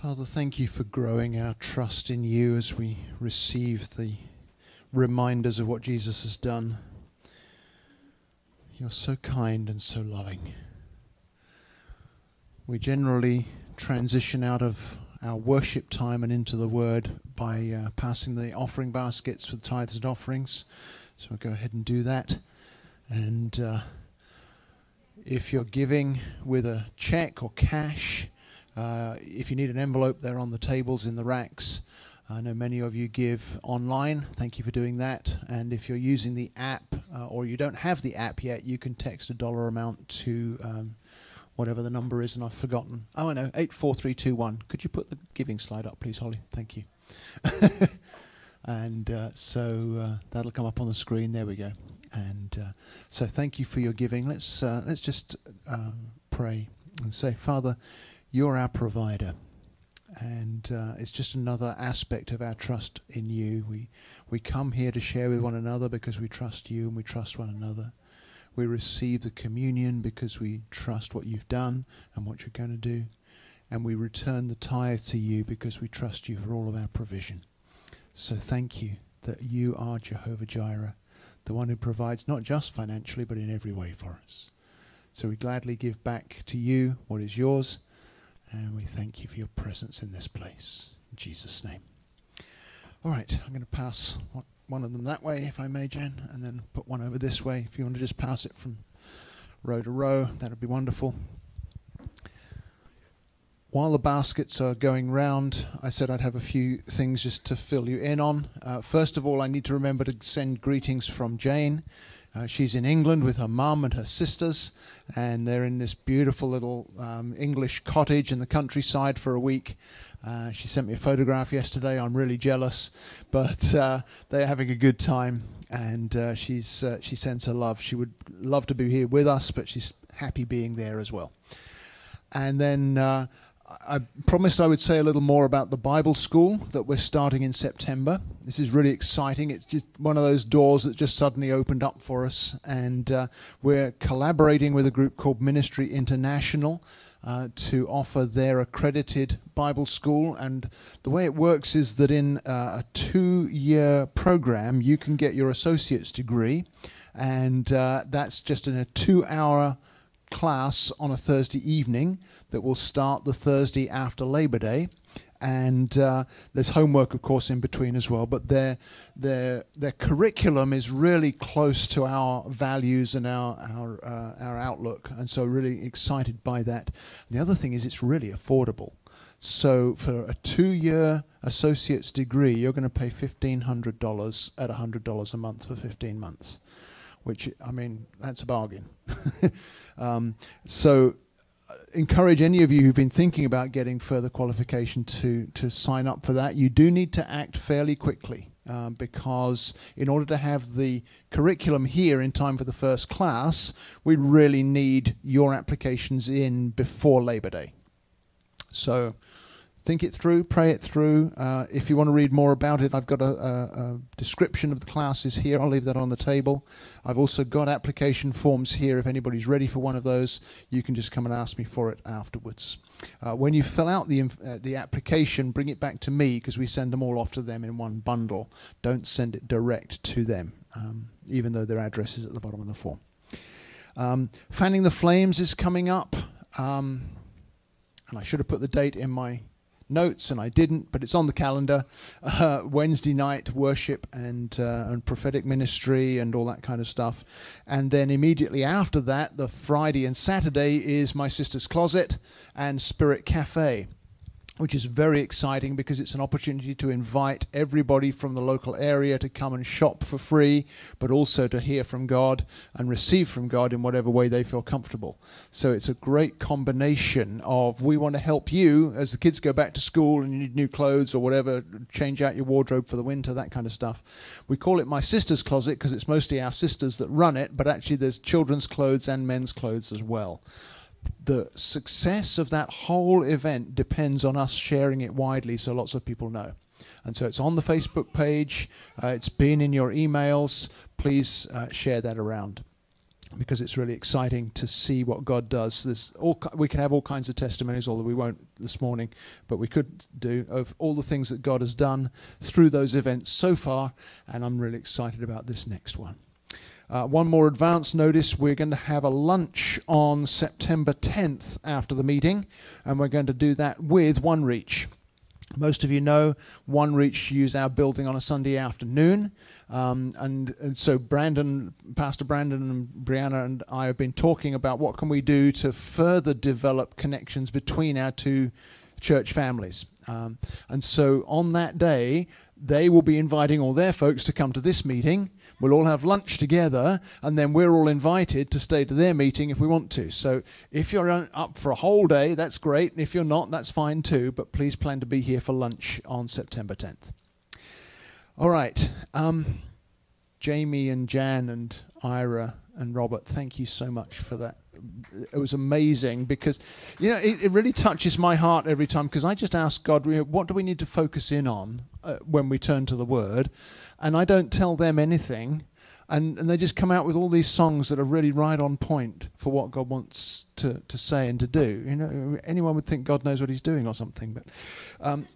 Father, thank you for growing our trust in you as we receive the reminders of what Jesus has done. You're so kind and so loving. We generally transition out of our worship time and into the Word by uh, passing the offering baskets for the tithes and offerings. So we'll go ahead and do that. And uh, if you're giving with a check or cash, uh, if you need an envelope, they're on the tables in the racks. I know many of you give online. Thank you for doing that. And if you're using the app uh, or you don't have the app yet, you can text a dollar amount to um, whatever the number is, and I've forgotten. Oh, I know, 84321. Could you put the giving slide up, please, Holly? Thank you. and uh, so uh, that'll come up on the screen. There we go. And uh, so thank you for your giving. Let's, uh, let's just um, pray and say, Father, you're our provider. And uh, it's just another aspect of our trust in you. We, we come here to share with one another because we trust you and we trust one another. We receive the communion because we trust what you've done and what you're going to do. And we return the tithe to you because we trust you for all of our provision. So thank you that you are Jehovah Jireh, the one who provides not just financially, but in every way for us. So we gladly give back to you what is yours and we thank you for your presence in this place. In Jesus' name. All right, I'm going to pass one of them that way, if I may, Jen, and then put one over this way. If you want to just pass it from row to row, that would be wonderful. While the baskets are going round, I said I'd have a few things just to fill you in on. Uh, first of all, I need to remember to send greetings from Jane. Uh, she's in England with her mum and her sisters, and they're in this beautiful little um, English cottage in the countryside for a week. Uh, she sent me a photograph yesterday. I'm really jealous, but uh, they're having a good time, and uh, she's uh, she sends her love. She would love to be here with us, but she's happy being there as well. And then uh, I promised I would say a little more about the Bible school that we're starting in September. This is really exciting. It's just one of those doors that just suddenly opened up for us, and uh, we're collaborating with a group called Ministry International. Uh, to offer their accredited Bible school. And the way it works is that in uh, a two year program, you can get your associate's degree, and uh, that's just in a two hour class on a Thursday evening that will start the Thursday after Labor Day. And uh, there's homework, of course, in between as well. But their their their curriculum is really close to our values and our our uh, our outlook, and so really excited by that. And the other thing is, it's really affordable. So for a two-year associate's degree, you're going to pay fifteen hundred dollars at hundred dollars a month for fifteen months, which I mean that's a bargain. um, so encourage any of you who've been thinking about getting further qualification to, to sign up for that. You do need to act fairly quickly um, because in order to have the curriculum here in time for the first class, we really need your applications in before Labor Day. So think it through, pray it through. Uh, if you want to read more about it, I've got a, a, a, description of the classes here. I'll leave that on the table. I've also got application forms here. If anybody's ready for one of those, you can just come and ask me for it afterwards. Uh, when you fill out the, uh, the application, bring it back to me because we send them all off to them in one bundle. Don't send it direct to them, um, even though their address is at the bottom of the form. Um, Fanning the Flames is coming up. Um, and I should have put the date in my notes, and I didn't, but it's on the calendar. Uh, Wednesday night worship and uh, and prophetic ministry and all that kind of stuff, and then immediately after that, the Friday and Saturday is my sister's closet and Spirit Cafe which is very exciting because it's an opportunity to invite everybody from the local area to come and shop for free, but also to hear from God and receive from God in whatever way they feel comfortable. So it's a great combination of we want to help you as the kids go back to school and you need new clothes or whatever, change out your wardrobe for the winter, that kind of stuff. We call it my sister's closet because it's mostly our sisters that run it, but actually there's children's clothes and men's clothes as well the success of that whole event depends on us sharing it widely so lots of people know. And so it's on the Facebook page, uh, it's been in your emails. Please uh, share that around. because it's really exciting to see what God does. There's all we can have all kinds of testimonies, although we won't this morning, but we could do of all the things that God has done through those events so far, and I'm really excited about this next one. Uh, one more advance notice we're going to have a lunch on September 10th after the meeting, and we're going to do that with One Reach. Most of you know One Reach use our building on a Sunday afternoon. Um, and, and so Brandon, Pastor Brandon and Brianna and I have been talking about what can we do to further develop connections between our two church families. Um, and so on that day, they will be inviting all their folks to come to this meeting. We'll all have lunch together, and then we're all invited to stay to their meeting if we want to. So if you're up for a whole day, that's great. If you're not, that's fine too. But please plan to be here for lunch on September 10th. All right. Um, Jamie and Jan and Ira and Robert, thank you so much for that. It was amazing because, you know, it, it really touches my heart every time because I just ask God, what do we need to focus in on uh, when we turn to the Word? And I don't tell them anything. And, and they just come out with all these songs that are really right on point for what God wants to, to say and to do. You know, anyone would think God knows what He's doing or something, but um,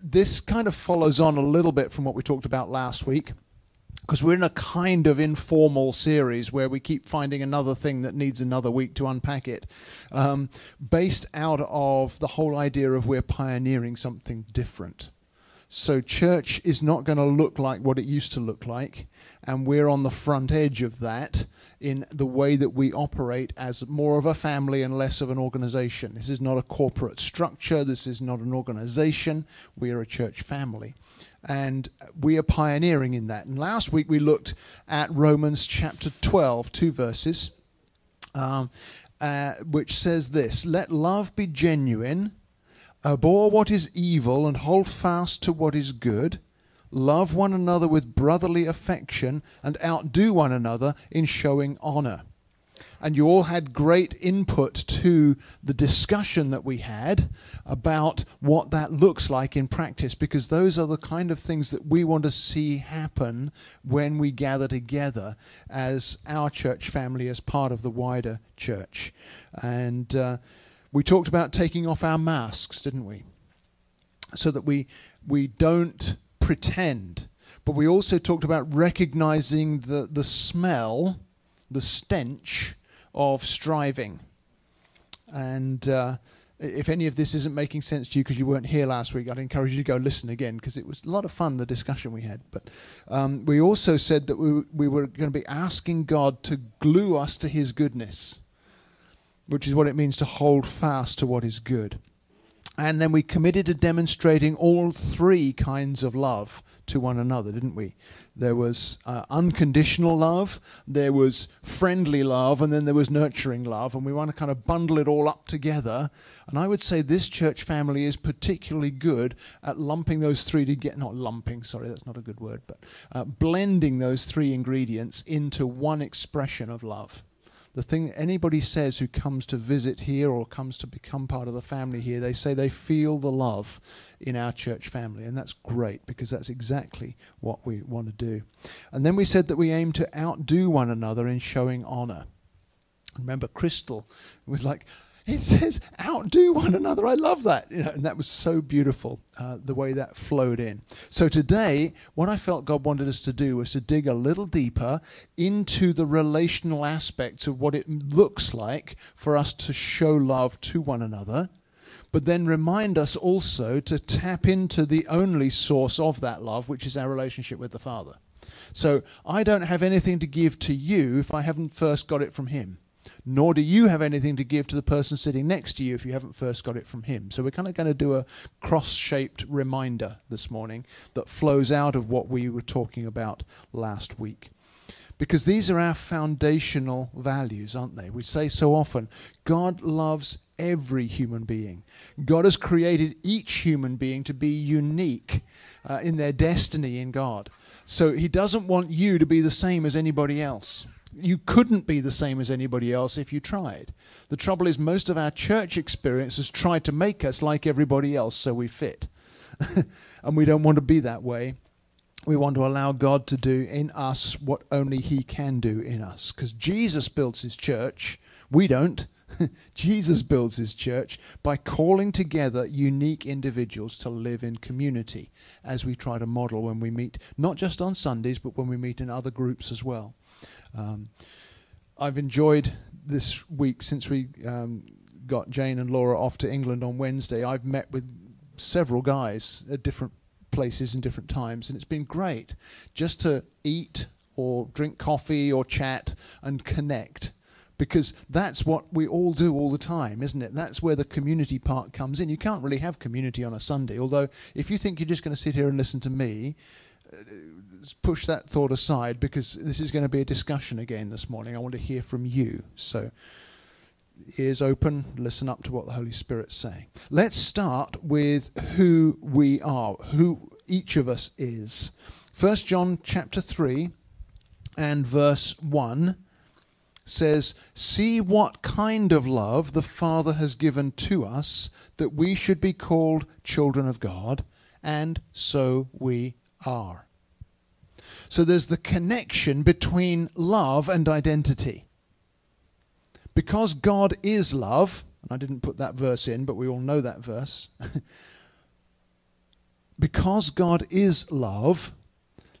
this kind of follows on a little bit from what we talked about last week because we're in a kind of informal series where we keep finding another thing that needs another week to unpack it, um, based out of the whole idea of we're pioneering something different. So, church is not going to look like what it used to look like, and we're on the front edge of that in the way that we operate as more of a family and less of an organization. This is not a corporate structure, this is not an organization, we are a church family. And we are pioneering in that. And last week we looked at Romans chapter 12, two verses, um, uh, which says this Let love be genuine Abhor what is evil and hold fast to what is good. Love one another with brotherly affection and outdo one another in showing honor. And you all had great input to the discussion that we had about what that looks like in practice, because those are the kind of things that we want to see happen when we gather together as our church family, as part of the wider church. And uh, we talked about taking off our masks, didn't we? So that we, we don't pretend. But we also talked about recognizing the, the smell, the stench of striving. And uh, if any of this isn't making sense to you because you weren't here last week, I'd encourage you to go listen again because it was a lot of fun, the discussion we had. But um, we also said that we, we were going to be asking God to glue us to his goodness which is what it means to hold fast to what is good. And then we committed to demonstrating all three kinds of love to one another, didn't we? There was uh, unconditional love, there was friendly love, and then there was nurturing love. And we want to kind of bundle it all up together. And I would say this church family is particularly good at lumping those three together. Not lumping, sorry, that's not a good word, but uh, blending those three ingredients into one expression of love the thing anybody says who comes to visit here or comes to become part of the family here, they say they feel the love in our church family. And that's great because that's exactly what we want to do. And then we said that we aim to outdo one another in showing honor. Remember, Crystal was like, it says outdo one another. I love that. You know, and that was so beautiful, uh, the way that flowed in. So today, what I felt God wanted us to do was to dig a little deeper into the relational aspects of what it looks like for us to show love to one another, but then remind us also to tap into the only source of that love, which is our relationship with the Father. So I don't have anything to give to you if I haven't first got it from Him nor do you have anything to give to the person sitting next to you if you haven't first got it from him. So we're kind of going to do a cross shaped reminder this morning that flows out of what we were talking about last week. Because these are our foundational values, aren't they? We say so often God loves every human being. God has created each human being to be unique uh, in their destiny in God. So he doesn't want you to be the same as anybody else you couldn't be the same as anybody else if you tried. The trouble is, most of our church experience has tried to make us like everybody else so we fit. and we don't want to be that way. we want to allow God to do in us what only He can do in us. Because Jesus builds His church, we don't. Jesus builds His church by calling together unique individuals to live in community, as we try to model when we meet, not just on Sundays, but when we meet in other groups as well. Um, I've enjoyed this week since we um, got Jane and Laura off to England on Wednesday. I've met with several guys at different places and different times, and it's been great just to eat or drink coffee or chat and connect because that's what we all do all the time, isn't it? That's where the community part comes in. You can't really have community on a Sunday, although if you think you're just going to sit here and listen to me, push that thought aside because this is going to be a discussion again this morning. I want to hear from you. So, ears open, listen up to what the Holy Spirit's saying. Let's start with who we are, who each of us is. First John chapter 3 and verse 1 says, See what kind of love the Father has given to us that we should be called children of God, and so we are. So there's the connection between love and identity. Because God is love, and I didn't put that verse in, but we all know that verse. because God is love,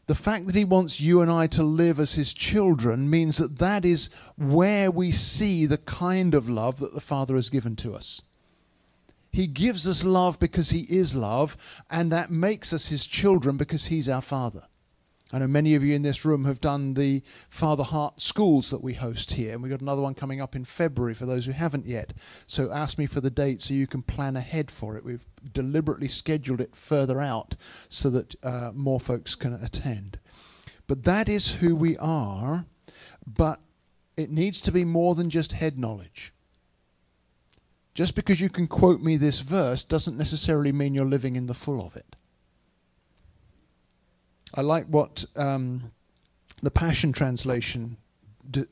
the fact that he wants you and I to live as his children means that that is where we see the kind of love that the Father has given to us. He gives us love because he is love, and that makes us his children because he's our Father. I know many of you in this room have done the Father Heart schools that we host here, and we've got another one coming up in February for those who haven't yet. So ask me for the date so you can plan ahead for it. We've deliberately scheduled it further out so that uh, more folks can attend. But that is who we are, but it needs to be more than just head knowledge. Just because you can quote me this verse doesn't necessarily mean you're living in the full of it. I like what um, the Passion Translation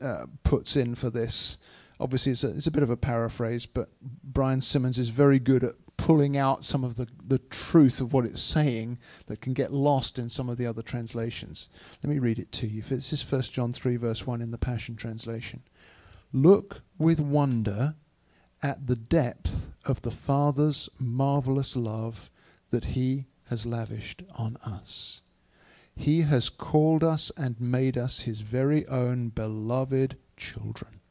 uh, puts in for this. Obviously, it's a, it's a bit of a paraphrase, but Brian Simmons is very good at pulling out some of the, the truth of what it's saying that can get lost in some of the other translations. Let me read it to you. This is 1 John 3, verse 1 in the Passion Translation. Look with wonder at the depth of the Father's marvelous love that He has lavished on us. He has called us and made us his very own beloved children.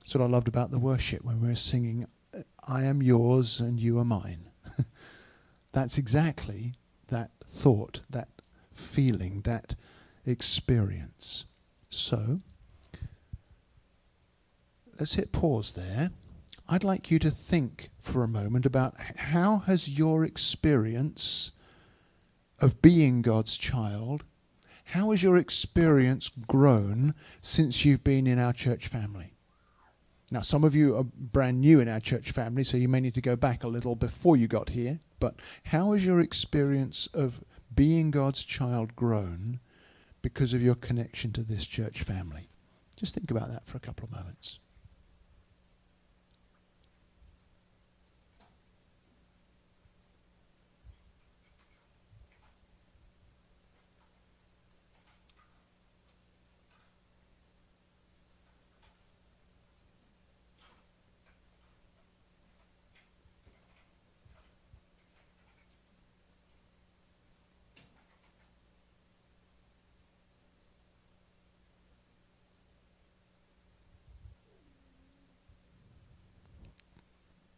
That's what I loved about the worship when we were singing, I am yours and you are mine. That's exactly that thought, that feeling, that experience. So, let's hit pause there. I'd like you to think for a moment about how has your experience of being God's child, how has your experience grown since you've been in our church family? Now, some of you are brand new in our church family, so you may need to go back a little before you got here. But how has your experience of being God's child grown because of your connection to this church family? Just think about that for a couple of moments.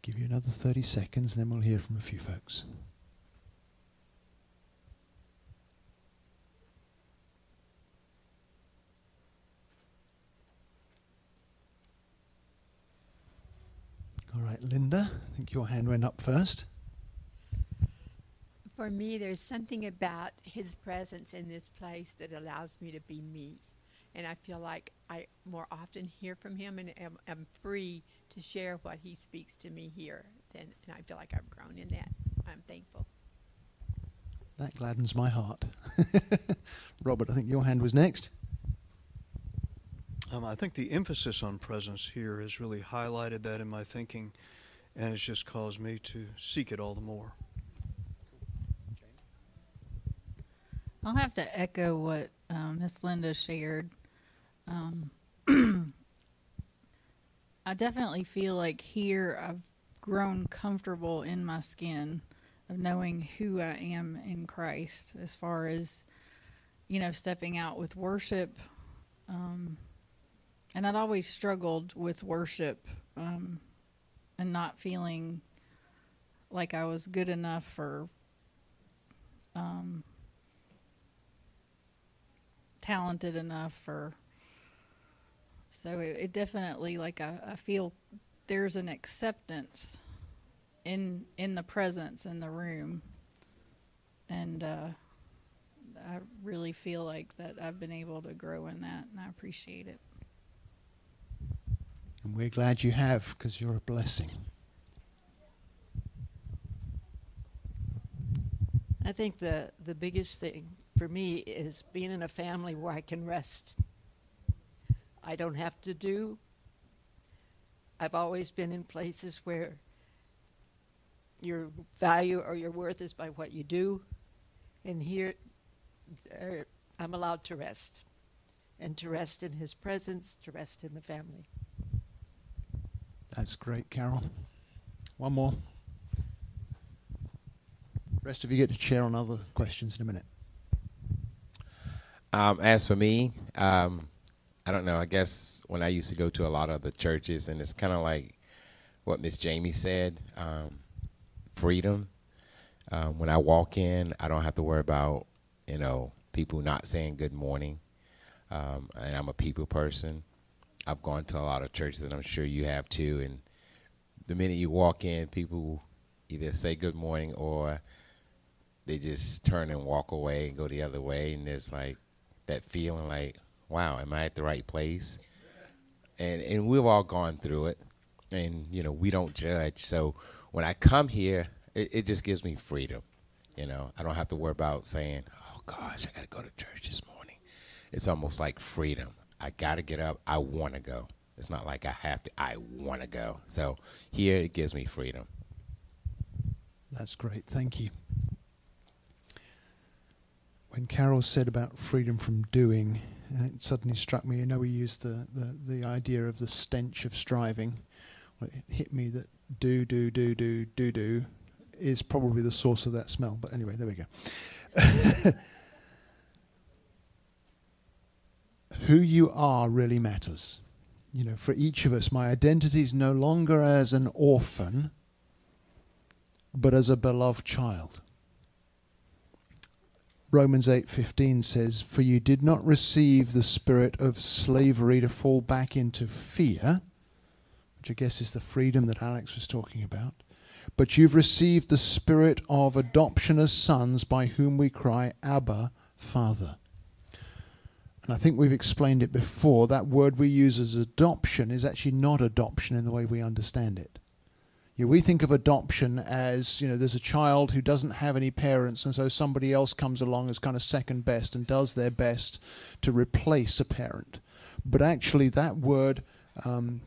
Give you another 30 seconds, then we'll hear from a few folks. All right, Linda, I think your hand went up first. For me, there's something about his presence in this place that allows me to be me. And I feel like I more often hear from him and am, am free to share what he speaks to me here. Then, and I feel like I've grown in that. I'm thankful. That gladdens my heart. Robert, I think your hand was next. Um, I think the emphasis on presence here has really highlighted that in my thinking, and it's just caused me to seek it all the more. I'll have to echo what um, Miss Linda shared. Um, I definitely feel like here I've grown comfortable in my skin of knowing who I am in Christ as far as, you know, stepping out with worship. Um, and I'd always struggled with worship um, and not feeling like I was good enough or um, talented enough or so it, it definitely like I, I feel there's an acceptance in in the presence in the room and uh, I really feel like that I've been able to grow in that and I appreciate it. And we're glad you have because you're a blessing. I think the, the biggest thing for me is being in a family where I can rest. I don't have to do. I've always been in places where your value or your worth is by what you do. And here, there, I'm allowed to rest. And to rest in his presence, to rest in the family. That's great, Carol. One more. Rest of you get to share on other questions in a minute. Um, as for me, um, I don't know. I guess when I used to go to a lot of the churches, and it's kind of like what Miss Jamie said um, freedom. Um, when I walk in, I don't have to worry about, you know, people not saying good morning. Um, and I'm a people person. I've gone to a lot of churches, and I'm sure you have too. And the minute you walk in, people either say good morning or they just turn and walk away and go the other way. And there's like that feeling like, wow, am I at the right place? And and we've all gone through it, and you know we don't judge. So when I come here, it, it just gives me freedom. You know, I don't have to worry about saying, "Oh gosh, I got to go to church this morning." It's almost like freedom. I got to get up. I want to go. It's not like I have to. I want to go. So here, it gives me freedom. That's great. Thank you. When Carol said about freedom from doing, it suddenly struck me. You know, we used the, the, the idea of the stench of striving. Well, it hit me that do, do, do, do, do, do is probably the source of that smell. But anyway, there we go. Who you are really matters. You know, for each of us, my identity is no longer as an orphan, but as a beloved child. Romans 8:15 says, "For you did not receive the spirit of slavery to fall back into fear, which I guess is the freedom that Alex was talking about, but you've received the spirit of adoption as sons by whom we cry, Abba, Father." And I think we've explained it before. That word we use as adoption is actually not adoption in the way we understand it. You know, we think of adoption as, you know, there's a child who doesn't have any parents, and so somebody else comes along as kind of second best and does their best to replace a parent. But actually, that word, um,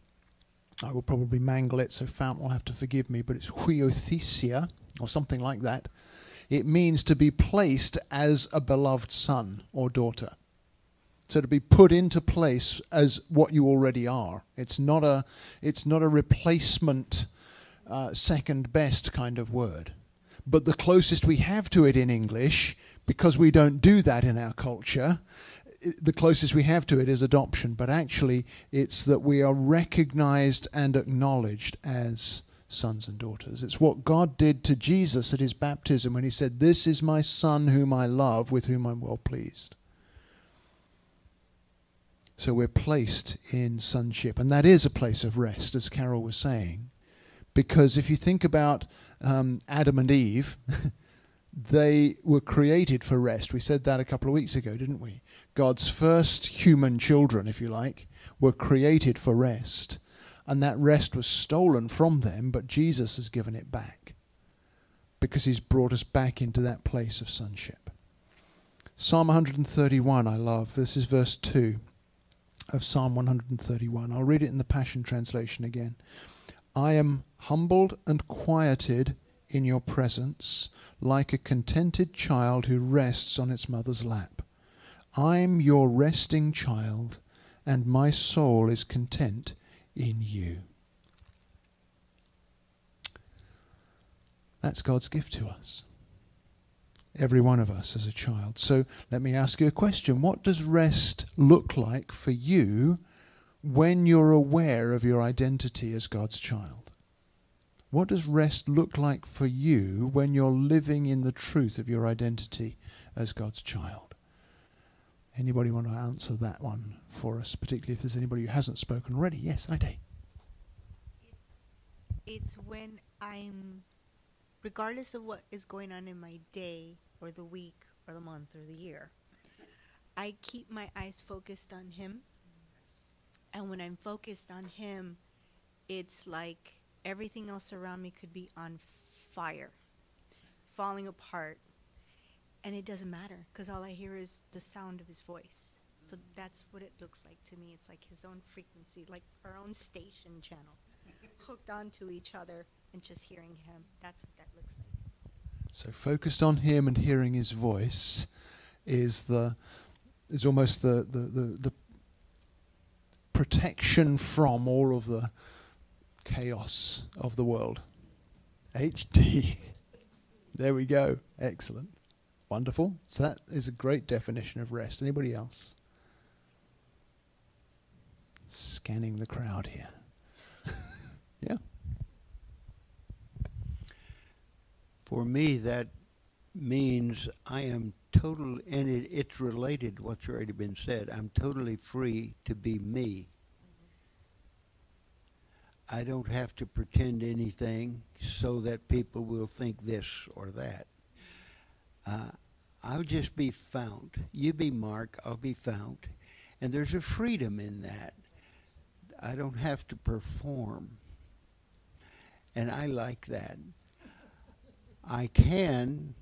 I will probably mangle it, so Fount will have to forgive me, but it's huiothesia, or something like that. It means to be placed as a beloved son or daughter. So to be put into place as what you already are. It's not a, it's not a replacement uh, second best kind of word. But the closest we have to it in English, because we don't do that in our culture, the closest we have to it is adoption. But actually, it's that we are recognized and acknowledged as sons and daughters. It's what God did to Jesus at his baptism when he said, This is my son whom I love, with whom I'm well pleased. So we're placed in sonship. And that is a place of rest, as Carol was saying. Because if you think about um, Adam and Eve, they were created for rest. We said that a couple of weeks ago, didn't we? God's first human children, if you like, were created for rest. And that rest was stolen from them, but Jesus has given it back because he's brought us back into that place of sonship. Psalm 131, I love. This is verse 2 of Psalm 131. I'll read it in the Passion Translation again. I am humbled and quieted in your presence like a contented child who rests on its mother's lap. I'm your resting child, and my soul is content in you. That's God's gift to us. Every one of us as a child. So let me ask you a question. What does rest look like for you when you're aware of your identity as God's child? What does rest look like for you when you're living in the truth of your identity as God's child? Anybody want to answer that one for us, particularly if there's anybody who hasn't spoken already? Yes, I do. It's when I'm, regardless of what is going on in my day or the week or the month or the year, I keep my eyes focused on Him. And when I'm focused on Him, it's like everything else around me could be on fire, falling apart, and it doesn't matter because all I hear is the sound of his voice. So that's what it looks like to me. It's like his own frequency, like our own station channel, hooked onto each other and just hearing him. That's what that looks like. So focused on him and hearing his voice is the is almost the the, the, the protection from all of the chaos of the world. HD. there we go. Excellent. Wonderful. So that is a great definition of rest. Anybody else? Scanning the crowd here. yeah. For me, that means I am total, and it, it's related what's already been said. I'm totally free to be me. I don't have to pretend anything so that people will think this or that. Uh, I'll just be Fount. You be Mark, I'll be Fount. And there's a freedom in that. I don't have to perform. And I like that. I can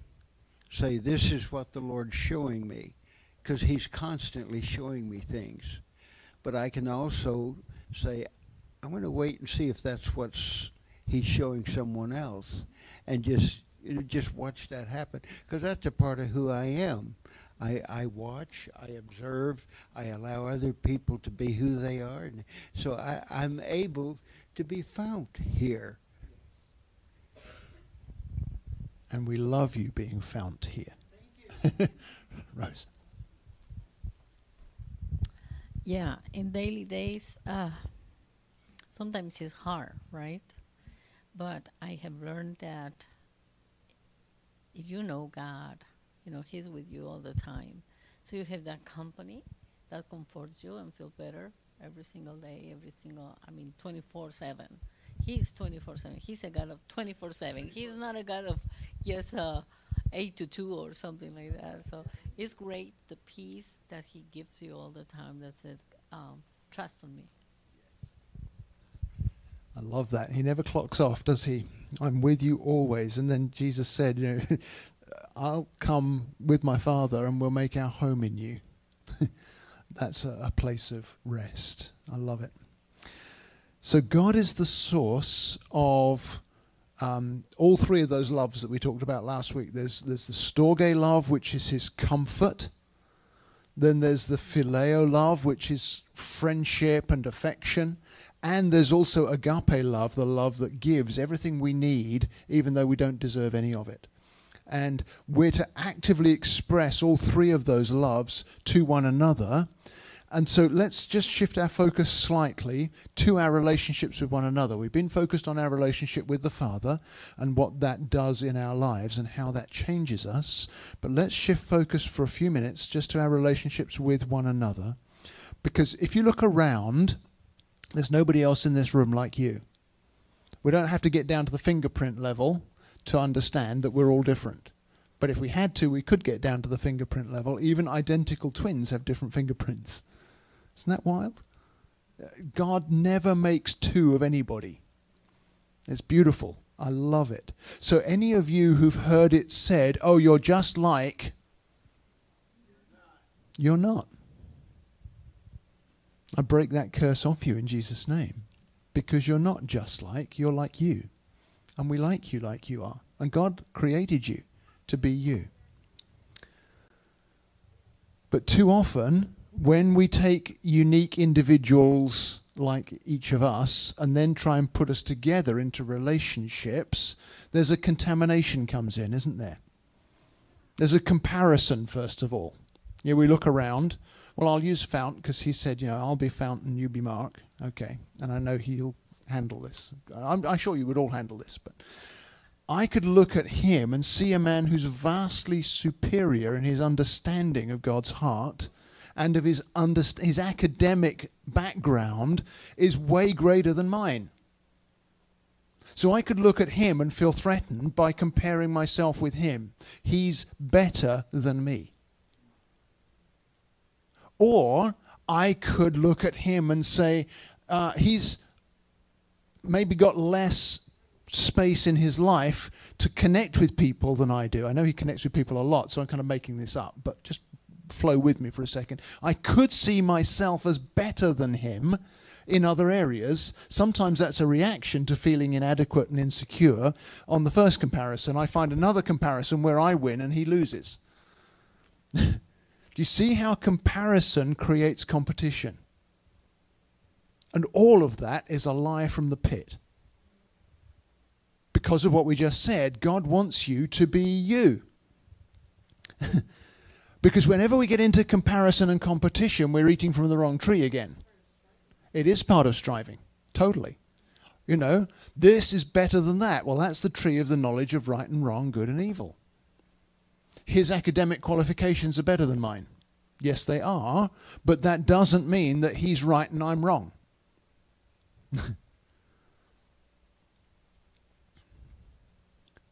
say, This is what the Lord's showing me, because He's constantly showing me things. But I can also say, I'm going to wait and see if that's what's He's showing someone else, and just just watch that happen, because that's a part of who I am. I, I watch, I observe, I allow other people to be who they are, and so I, I'm able to be Fount here. And we love you being Fount here. Rose. Yeah, in daily days, uh, sometimes it's hard, right? But I have learned that if you know God, you know He's with you all the time. So you have that company that comforts you and feel better every single day, every single, I mean, 24 7. He's 24 7. He's a God of 24 7. He's not a God of just uh, 8 to 2 or something like that. So it's great the peace that He gives you all the time that said, um, trust on me. I love that. He never clocks off, does he? I'm with you always. And then Jesus said, you know, I'll come with my Father and we'll make our home in you. That's a, a place of rest. I love it. So God is the source of um, all three of those loves that we talked about last week. There's there's the storge love, which is His comfort. Then there's the phileo love, which is friendship and affection. And there's also agape love, the love that gives everything we need, even though we don't deserve any of it. And we're to actively express all three of those loves to one another. And so let's just shift our focus slightly to our relationships with one another. We've been focused on our relationship with the Father and what that does in our lives and how that changes us. But let's shift focus for a few minutes just to our relationships with one another. Because if you look around, there's nobody else in this room like you. We don't have to get down to the fingerprint level to understand that we're all different. But if we had to, we could get down to the fingerprint level. Even identical twins have different fingerprints. Isn't that wild? God never makes two of anybody. It's beautiful. I love it. So, any of you who've heard it said, oh, you're just like, you're not. I break that curse off you in Jesus' name. Because you're not just like, you're like you. And we like you like you are. And God created you to be you. But too often, when we take unique individuals like each of us and then try and put us together into relationships, there's a contamination comes in, isn't there? There's a comparison, first of all. Yeah, we look around. Well, I'll use Fount because he said, you know, I'll be Fount and you be Mark. Okay. And I know he'll handle this. I'm, I'm sure you would all handle this, but I could look at him and see a man who's vastly superior in his understanding of God's heart and of his, underst- his academic background is way greater than mine. So I could look at him and feel threatened by comparing myself with him. He's better than me. Or I could look at him and say, uh, he's maybe got less space in his life to connect with people than I do. I know he connects with people a lot, so I'm kind of making this up, but just flow with me for a second. I could see myself as better than him in other areas. Sometimes that's a reaction to feeling inadequate and insecure. On the first comparison, I find another comparison where I win and he loses. Do you see how comparison creates competition? And all of that is a lie from the pit. Because of what we just said, God wants you to be you. because whenever we get into comparison and competition, we're eating from the wrong tree again. It is part of striving, totally. You know, this is better than that. Well, that's the tree of the knowledge of right and wrong, good and evil. His academic qualifications are better than mine. Yes, they are, but that doesn't mean that he's right and I'm wrong.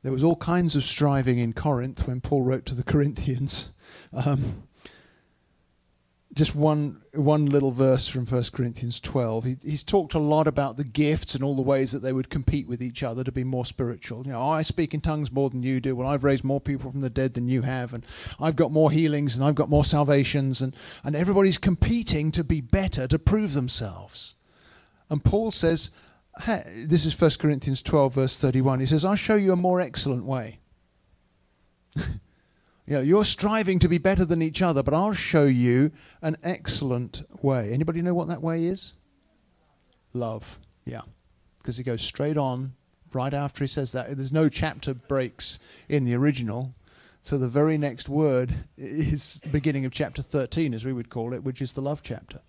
there was all kinds of striving in Corinth when Paul wrote to the Corinthians. Um, just one one little verse from 1 Corinthians 12. He, he's talked a lot about the gifts and all the ways that they would compete with each other to be more spiritual. You know, I speak in tongues more than you do. Well, I've raised more people from the dead than you have, and I've got more healings and I've got more salvations, and, and everybody's competing to be better, to prove themselves. And Paul says, hey, this is 1 Corinthians 12, verse 31. He says, I'll show you a more excellent way. You know, you're striving to be better than each other, but I'll show you an excellent way. Anybody know what that way is? Love. Yeah. Because he goes straight on right after he says that. There's no chapter breaks in the original. So the very next word is the beginning of chapter 13, as we would call it, which is the love chapter.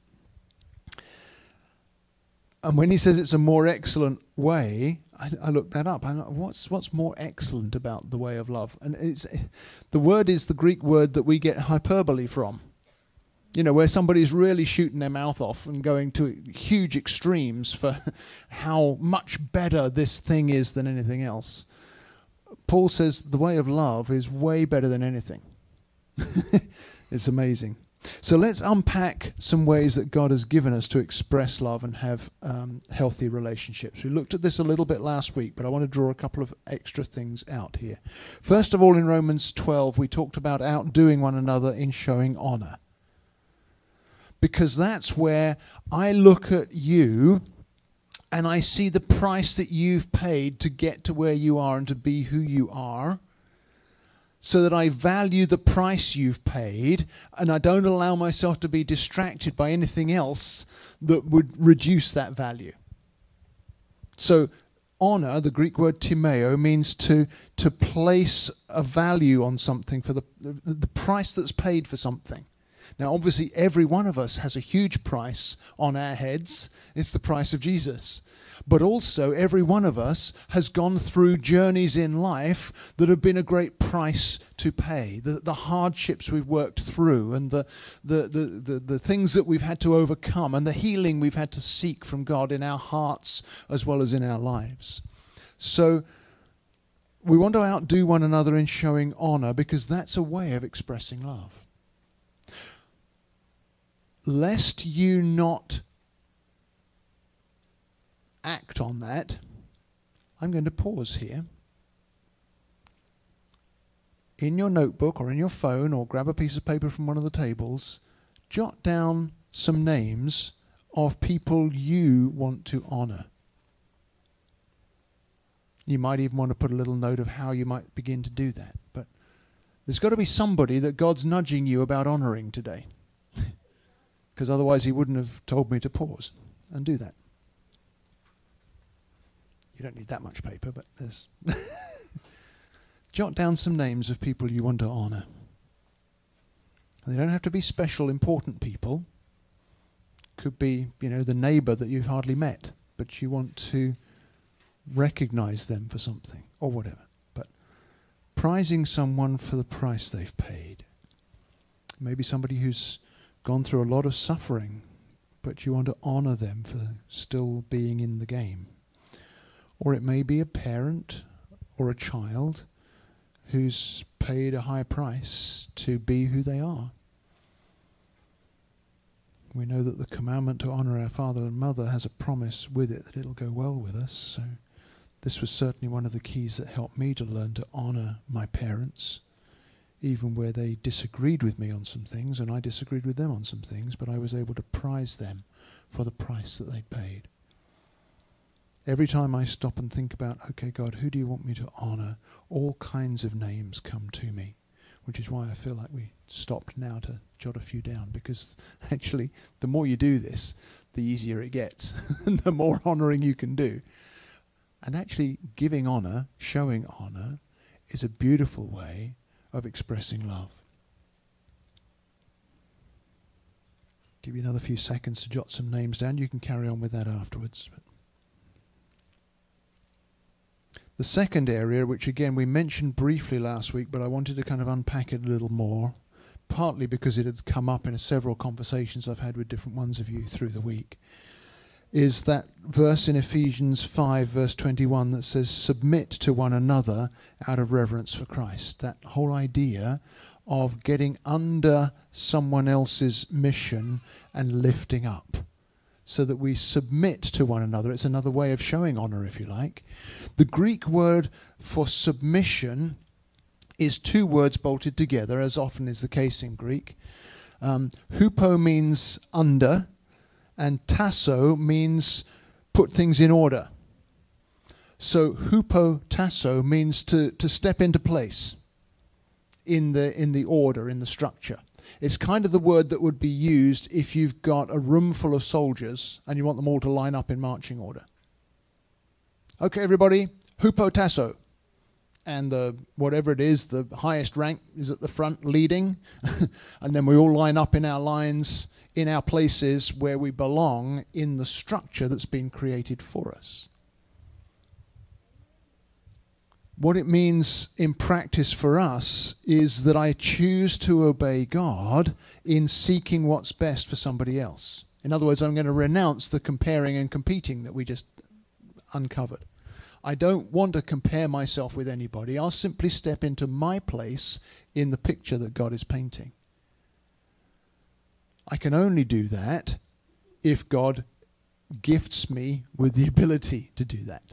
And when he says it's a more excellent way, I, I looked that up. Like, what's what's more excellent about the way of love? And it's the word is the Greek word that we get hyperbole from. You know, where somebody's really shooting their mouth off and going to huge extremes for how much better this thing is than anything else. Paul says the way of love is way better than anything. it's amazing. So let's unpack some ways that God has given us to express love and have um, healthy relationships. We looked at this a little bit last week, but I want to draw a couple of extra things out here. First of all, in Romans 12, we talked about outdoing one another in showing honor. Because that's where I look at you and I see the price that you've paid to get to where you are and to be who you are so that I value the price you've paid and I don't allow myself to be distracted by anything else that would reduce that value. So, honor, the Greek word timeo, means to, to place a value on something for the, the, the price that's paid for something. Now, obviously, every one of us has a huge price on our heads. It's the price of Jesus but also every one of us has gone through journeys in life that have been a great price to pay. The, the hardships we've worked through, and the, the, the, the, the things that we've had to overcome, and the healing we've had to seek from God in our hearts as well as in our lives. So, we want to outdo one another in showing honor because that's a way of expressing love. Lest you not act on that, I'm going to pause here. In your notebook or in your phone, or grab a piece of paper from one of the tables, jot down some names of people you want to honor. You might even want to put a little note of how you might begin to do that. But there's got to be somebody that God's nudging you about honoring today. Because otherwise, He wouldn't have told me to pause and do that. You don't need that much paper, but there's. Jot down some names of people you want to honor. They don't have to be special, important people. Could be, you know, the neighbor that you've hardly met, but you want to recognize them for something or whatever. But prizing someone for the price they've paid. Maybe somebody who's gone through a lot of suffering, but you want to honor them for still being in the game. Or it may be a parent or a child who's paid a high price to be who they are. We know that the commandment to honor our father and mother has a promise with it that it'll go well with us. So, this was certainly one of the keys that helped me to learn to honor my parents, even where they disagreed with me on some things and I disagreed with them on some things, but I was able to prize them for the price that they paid. Every time I stop and think about, okay, God, who do you want me to honor? All kinds of names come to me, which is why I feel like we stopped now to jot a few down, because actually, the more you do this, the easier it gets, and the more honoring you can do. And actually, giving honor, showing honor, is a beautiful way of expressing love. Give you another few seconds to jot some names down. You can carry on with that afterwards. But The second area, which again we mentioned briefly last week, but I wanted to kind of unpack it a little more, partly because it had come up in several conversations I've had with different ones of you through the week, is that verse in Ephesians 5, verse 21, that says, Submit to one another out of reverence for Christ. That whole idea of getting under someone else's mission and lifting up so that we submit to one another. It's another way of showing honor, if you like. The Greek word for submission is two words bolted together, as often is the case in Greek. Um, hupo means under, and tasso means put things in order. So hupo tasso means to, to step into place in the in the order, in the structure. It's kind of the word that would be used if you've got a room full of soldiers and you want them all to line up in marching order. Okay, everybody, hupo tasso. And the, whatever it is, the highest rank is at the front leading. and then we all line up in our lines, in our places where we belong in the structure that's been created for us. What it means in practice for us is that I choose to obey God in seeking what's best for somebody else. In other words, I'm going to renounce the comparing and competing that we just uncovered. I don't want to compare myself with anybody. I'll simply step into my place in the picture that God is painting. I can only do that if God gifts me with the ability to do that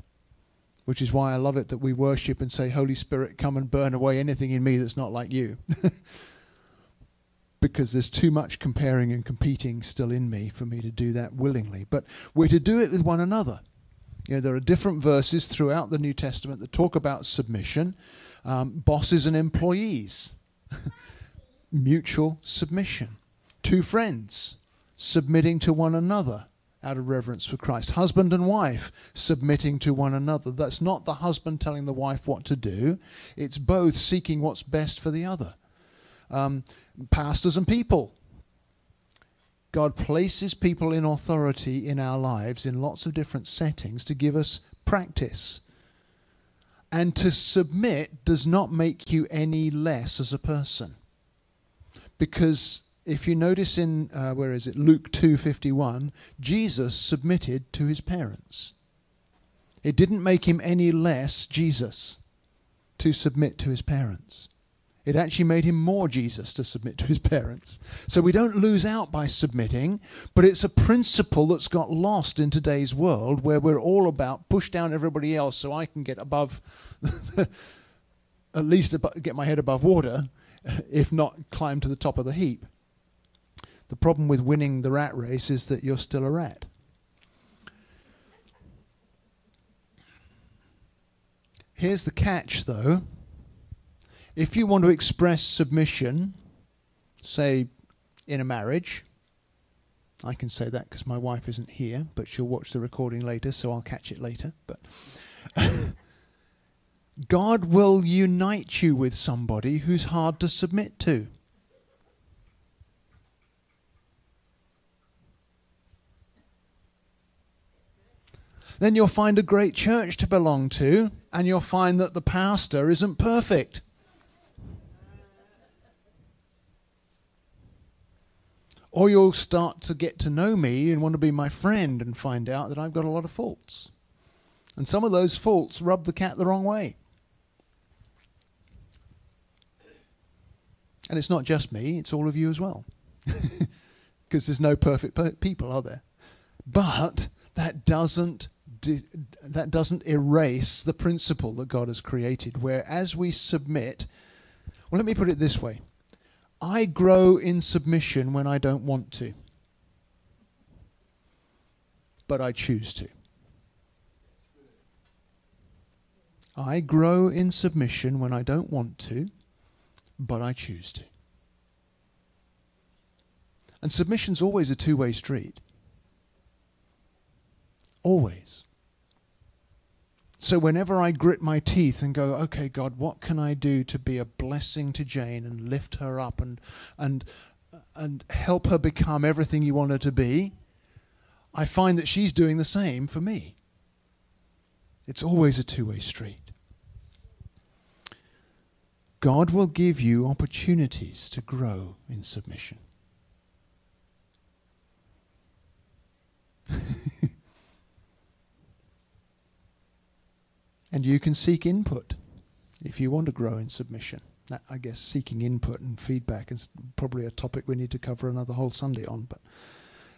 which is why I love it that we worship and say, Holy Spirit, come and burn away anything in me that's not like you. because there's too much comparing and competing still in me for me to do that willingly. But we're to do it with one another. You know, there are different verses throughout the New Testament that talk about submission, um, bosses and employees, mutual submission, two friends submitting to one another out of reverence for Christ. Husband and wife submitting to one another. That's not the husband telling the wife what to do, it's both seeking what's best for the other. Um, pastors and people. God places people in authority in our lives in lots of different settings to give us practice. And to submit does not make you any less as a person. Because if you notice in uh, where is it? Luke 2:51 Jesus submitted to his parents. It didn't make him any less Jesus to submit to his parents. It actually made him more Jesus to submit to his parents. So we don't lose out by submitting but it's a principle that's got lost in today's world where we're all about push down everybody else so I can get above at least get my head above water if not climb to the top of the heap the problem with winning the rat race is that you're still a rat. Here's the catch, though. If you want to express submission, say in a marriage, I can say that because my wife isn't here, but she'll watch the recording later, so I'll catch it later. But God will unite you with somebody who's hard to submit to. Then you'll find a great church to belong to, and you'll find that the pastor isn't perfect. Or you'll start to get to know me and want to be my friend and find out that I've got a lot of faults. And some of those faults rub the cat the wrong way. And it's not just me, it's all of you as well. Because there's no perfect per- people, are there? But that doesn't that doesn't erase the principle that God has created. Where as we submit well let me put it this way. I grow in submission when I don't want to. But I choose to. I grow in submission when I don't want to but I choose to. And submission's always a two-way street. Always so whenever I grit my teeth and go, okay, God, what can I do to be a blessing to Jane and lift her up and and and help her become everything you want her to be, I find that she's doing the same for me. It's always a two-way street. God will give you opportunities to grow in submission. And you can seek input if you want to grow in submission. That, I guess seeking input and feedback is probably a topic we need to cover another whole Sunday on. But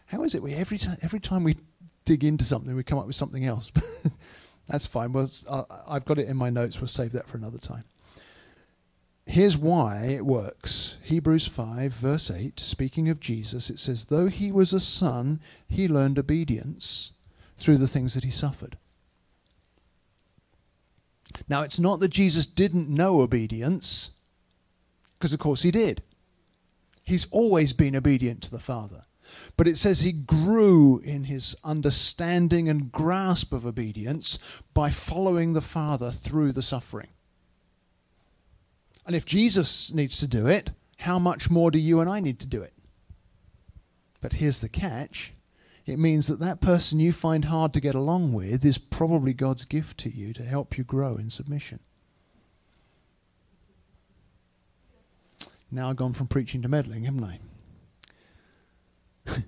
how is it we every time every time we dig into something we come up with something else? That's fine. Well, uh, I've got it in my notes. We'll save that for another time. Here's why it works. Hebrews 5, verse 8, speaking of Jesus, it says, Though he was a son, he learned obedience through the things that he suffered. Now, it's not that Jesus didn't know obedience, because of course he did. He's always been obedient to the Father. But it says he grew in his understanding and grasp of obedience by following the Father through the suffering. And if Jesus needs to do it, how much more do you and I need to do it? But here's the catch it means that that person you find hard to get along with is probably God's gift to you to help you grow in submission. Now I've gone from preaching to meddling, haven't I?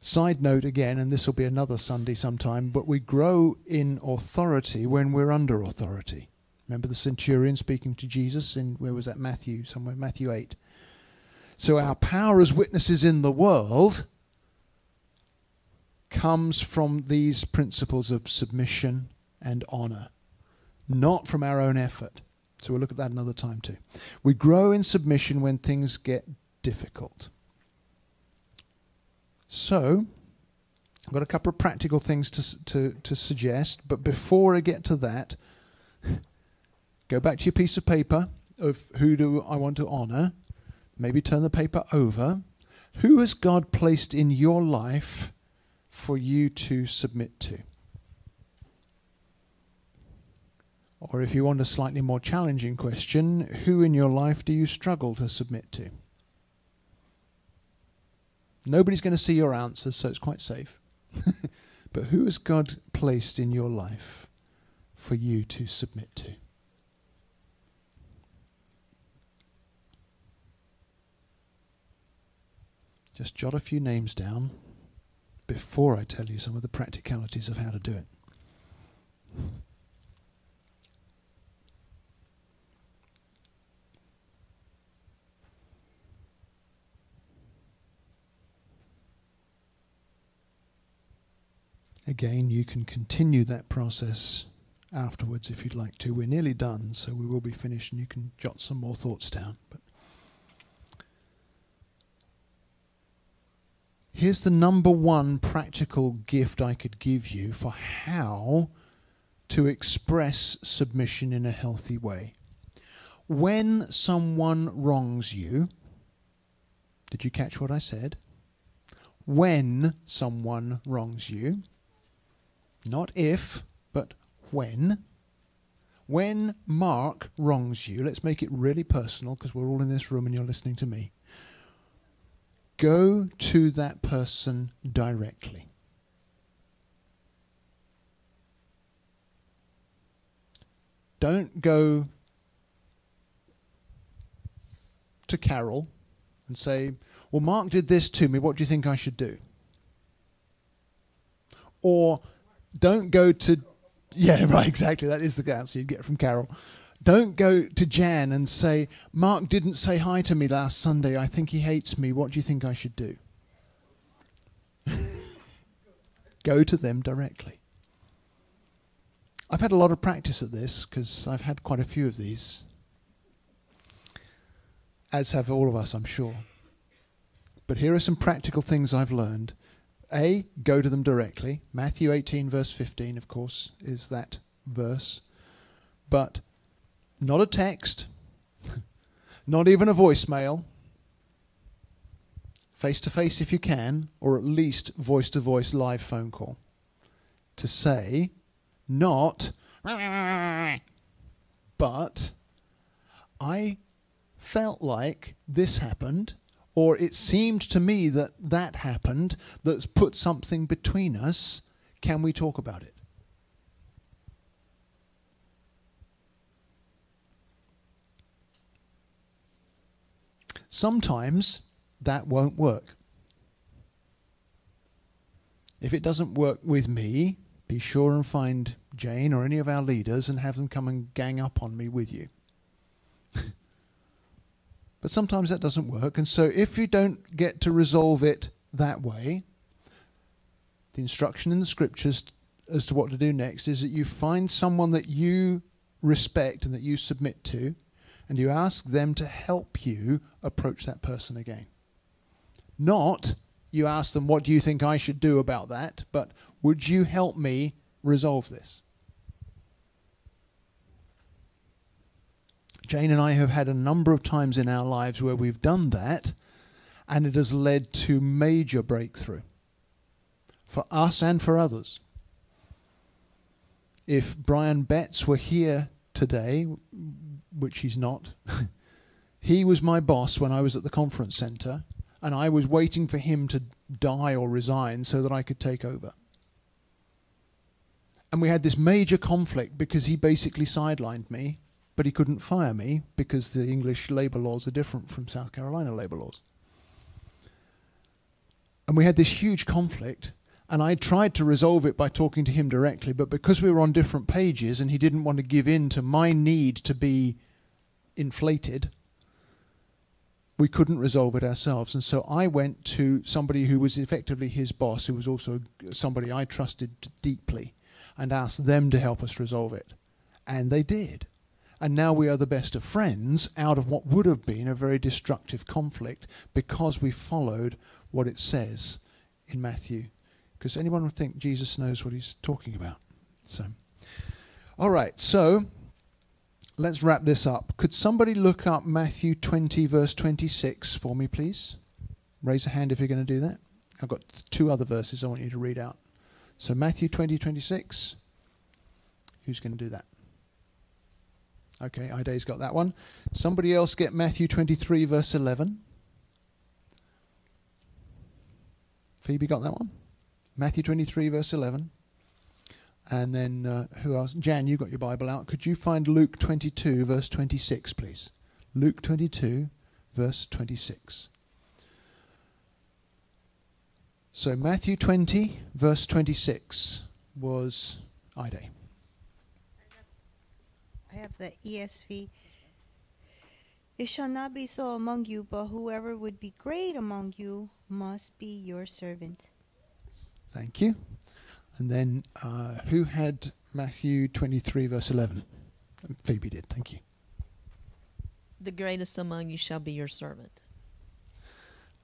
Side note again, and this will be another Sunday sometime, but we grow in authority when we're under authority. Remember the centurion speaking to Jesus in, where was that, Matthew, somewhere, Matthew 8. So our power as witnesses in the world comes from these principles of submission and honor, not from our own effort. So we'll look at that another time too. We grow in submission when things get difficult. So, I've got a couple of practical things to, to, to suggest, but before I get to that, go back to your piece of paper of who do I want to honor. Maybe turn the paper over. Who has God placed in your life for you to submit to? Or if you want a slightly more challenging question, who in your life do you struggle to submit to? Nobody's going to see your answers, so it's quite safe. but who has God placed in your life for you to submit to? Just jot a few names down before I tell you some of the practicalities of how to do it. Again, you can continue that process afterwards if you'd like to. We're nearly done, so we will be finished and you can jot some more thoughts down. But here's the number one practical gift I could give you for how to express submission in a healthy way. When someone wrongs you, did you catch what I said? When someone wrongs you, not if, but when. When Mark wrongs you, let's make it really personal because we're all in this room and you're listening to me. Go to that person directly. Don't go to Carol and say, Well, Mark did this to me. What do you think I should do? Or don't go to, yeah, right, exactly. That is the answer you'd get from Carol. Don't go to Jan and say, Mark didn't say hi to me last Sunday. I think he hates me. What do you think I should do? go to them directly. I've had a lot of practice at this because I've had quite a few of these, as have all of us, I'm sure. But here are some practical things I've learned. A, go to them directly. Matthew 18, verse 15, of course, is that verse. But not a text, not even a voicemail. Face to face if you can, or at least voice to voice live phone call. To say, not, but I felt like this happened, or it seemed to me that that happened, that's put something between us. Can we talk about it? Sometimes that won't work. If it doesn't work with me, be sure and find Jane or any of our leaders and have them come and gang up on me with you. but sometimes that doesn't work. And so if you don't get to resolve it that way, the instruction in the scriptures as to what to do next is that you find someone that you respect and that you submit to, and you ask them to help you approach that person again. Not you ask them, What do you think I should do about that? but would you help me resolve this? Jane and I have had a number of times in our lives where we've done that, and it has led to major breakthrough for us and for others. If Brian Betts were here today, which he's not, he was my boss when I was at the conference center, and I was waiting for him to die or resign so that I could take over. And we had this major conflict because he basically sidelined me, but he couldn't fire me because the English labor laws are different from South Carolina labor laws. And we had this huge conflict, and I tried to resolve it by talking to him directly, but because we were on different pages and he didn't want to give in to my need to be inflated, we couldn't resolve it ourselves. And so I went to somebody who was effectively his boss, who was also somebody I trusted deeply, and asked them to help us resolve it. And they did. And now we are the best of friends out of what would have been a very destructive conflict because we followed what it says in Matthew. Because anyone would think Jesus knows what he's talking about. So, all right, so let's wrap this up. Could somebody look up Matthew 20, verse 26 for me, please? Raise a hand if you're going to do that. I've got two other verses I want you to read out. So Matthew 20, 26. Who's going to do that? Okay, Ida's got that one. Somebody else get Matthew 23, verse 11. Phoebe got that one? Matthew 23, verse 11. And then uh, who else? Jan, you got your Bible out. Could you find Luke 22, verse 26, please? Luke 22, verse 26. So Matthew 20, verse 26 was Ida. I have the ESV. It shall not be so among you, but whoever would be great among you must be your servant. Thank you. And then uh, who had Matthew 23, verse 11? Phoebe did. Thank you. The greatest among you shall be your servant.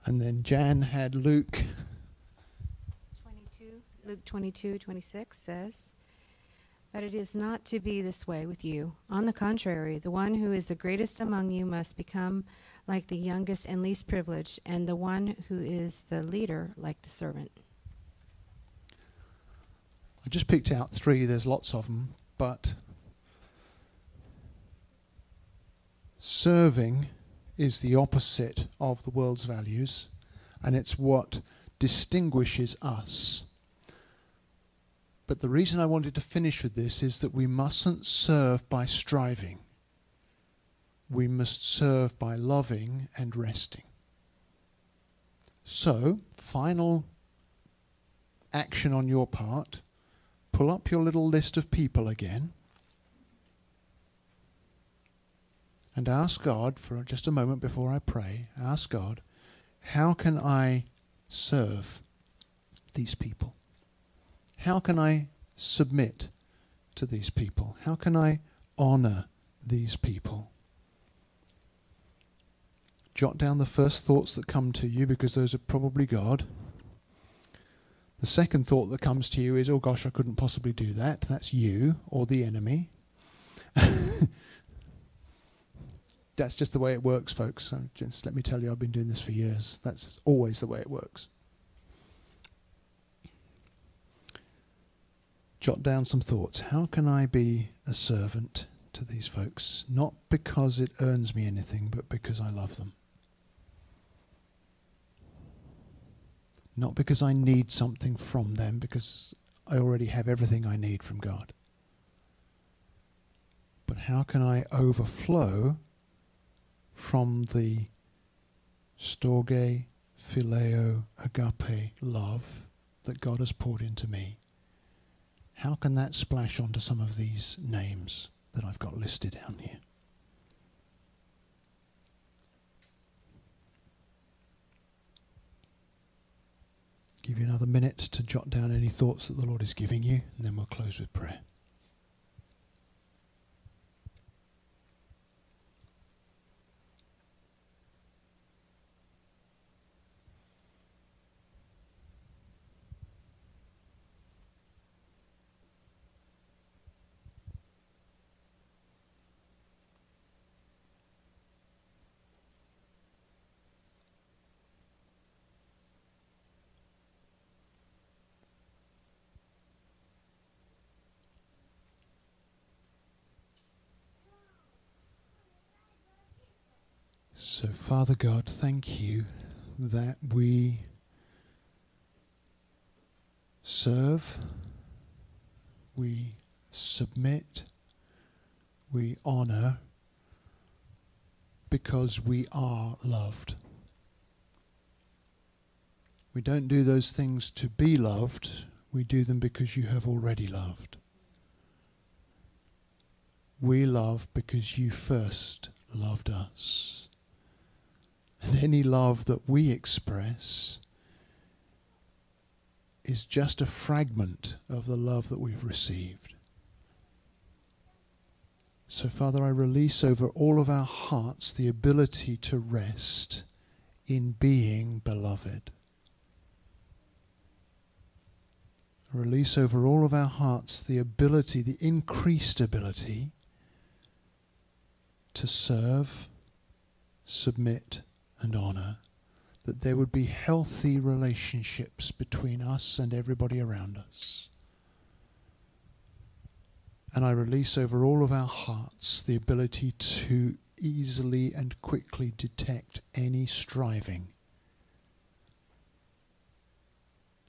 And then Jan had Luke 22, Luke 22, 26 says, But it is not to be this way with you. On the contrary, the one who is the greatest among you must become like the youngest and least privileged, and the one who is the leader like the servant. I just picked out three, there's lots of them, but serving is the opposite of the world's values, and it's what distinguishes us. But the reason I wanted to finish with this is that we mustn't serve by striving. We must serve by loving and resting. So, final action on your part pull up your little list of people again and ask God for just a moment before I pray. Ask God, how can I serve these people? How can I submit to these people? How can I honor these people? Jot down the first thoughts that come to you because those are probably God. The second thought that comes to you is, oh gosh, I couldn't possibly do that. That's you or the enemy. That's just the way it works, folks. So just let me tell you, I've been doing this for years. That's always the way it works. Jot down some thoughts. How can I be a servant to these folks? Not because it earns me anything, but because I love them. Not because I need something from them, because I already have everything I need from God. But how can I overflow from the storge, phileo, agape love that God has poured into me? How can that splash onto some of these names that I've got listed down here? Give you another minute to jot down any thoughts that the Lord is giving you, and then we'll close with prayer. So, Father God, thank you that we serve, we submit, we honor because we are loved. We don't do those things to be loved, we do them because you have already loved. We love because you first loved us. And any love that we express is just a fragment of the love that we've received. So, Father, I release over all of our hearts the ability to rest in being beloved. Release over all of our hearts the ability, the increased ability to serve, submit, and honor, that there would be healthy relationships between us and everybody around us. And I release over all of our hearts the ability to easily and quickly detect any striving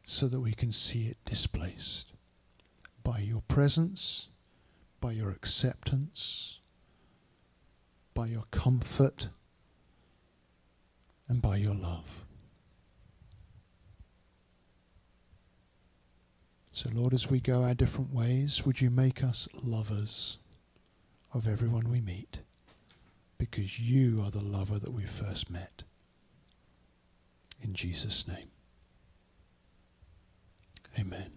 so that we can see it displaced by your presence, by your acceptance, by your comfort and by your love. So, Lord, as we go our different ways, would you make us lovers of everyone we meet? Because you are the lover that we first met. In Jesus' name. Amen.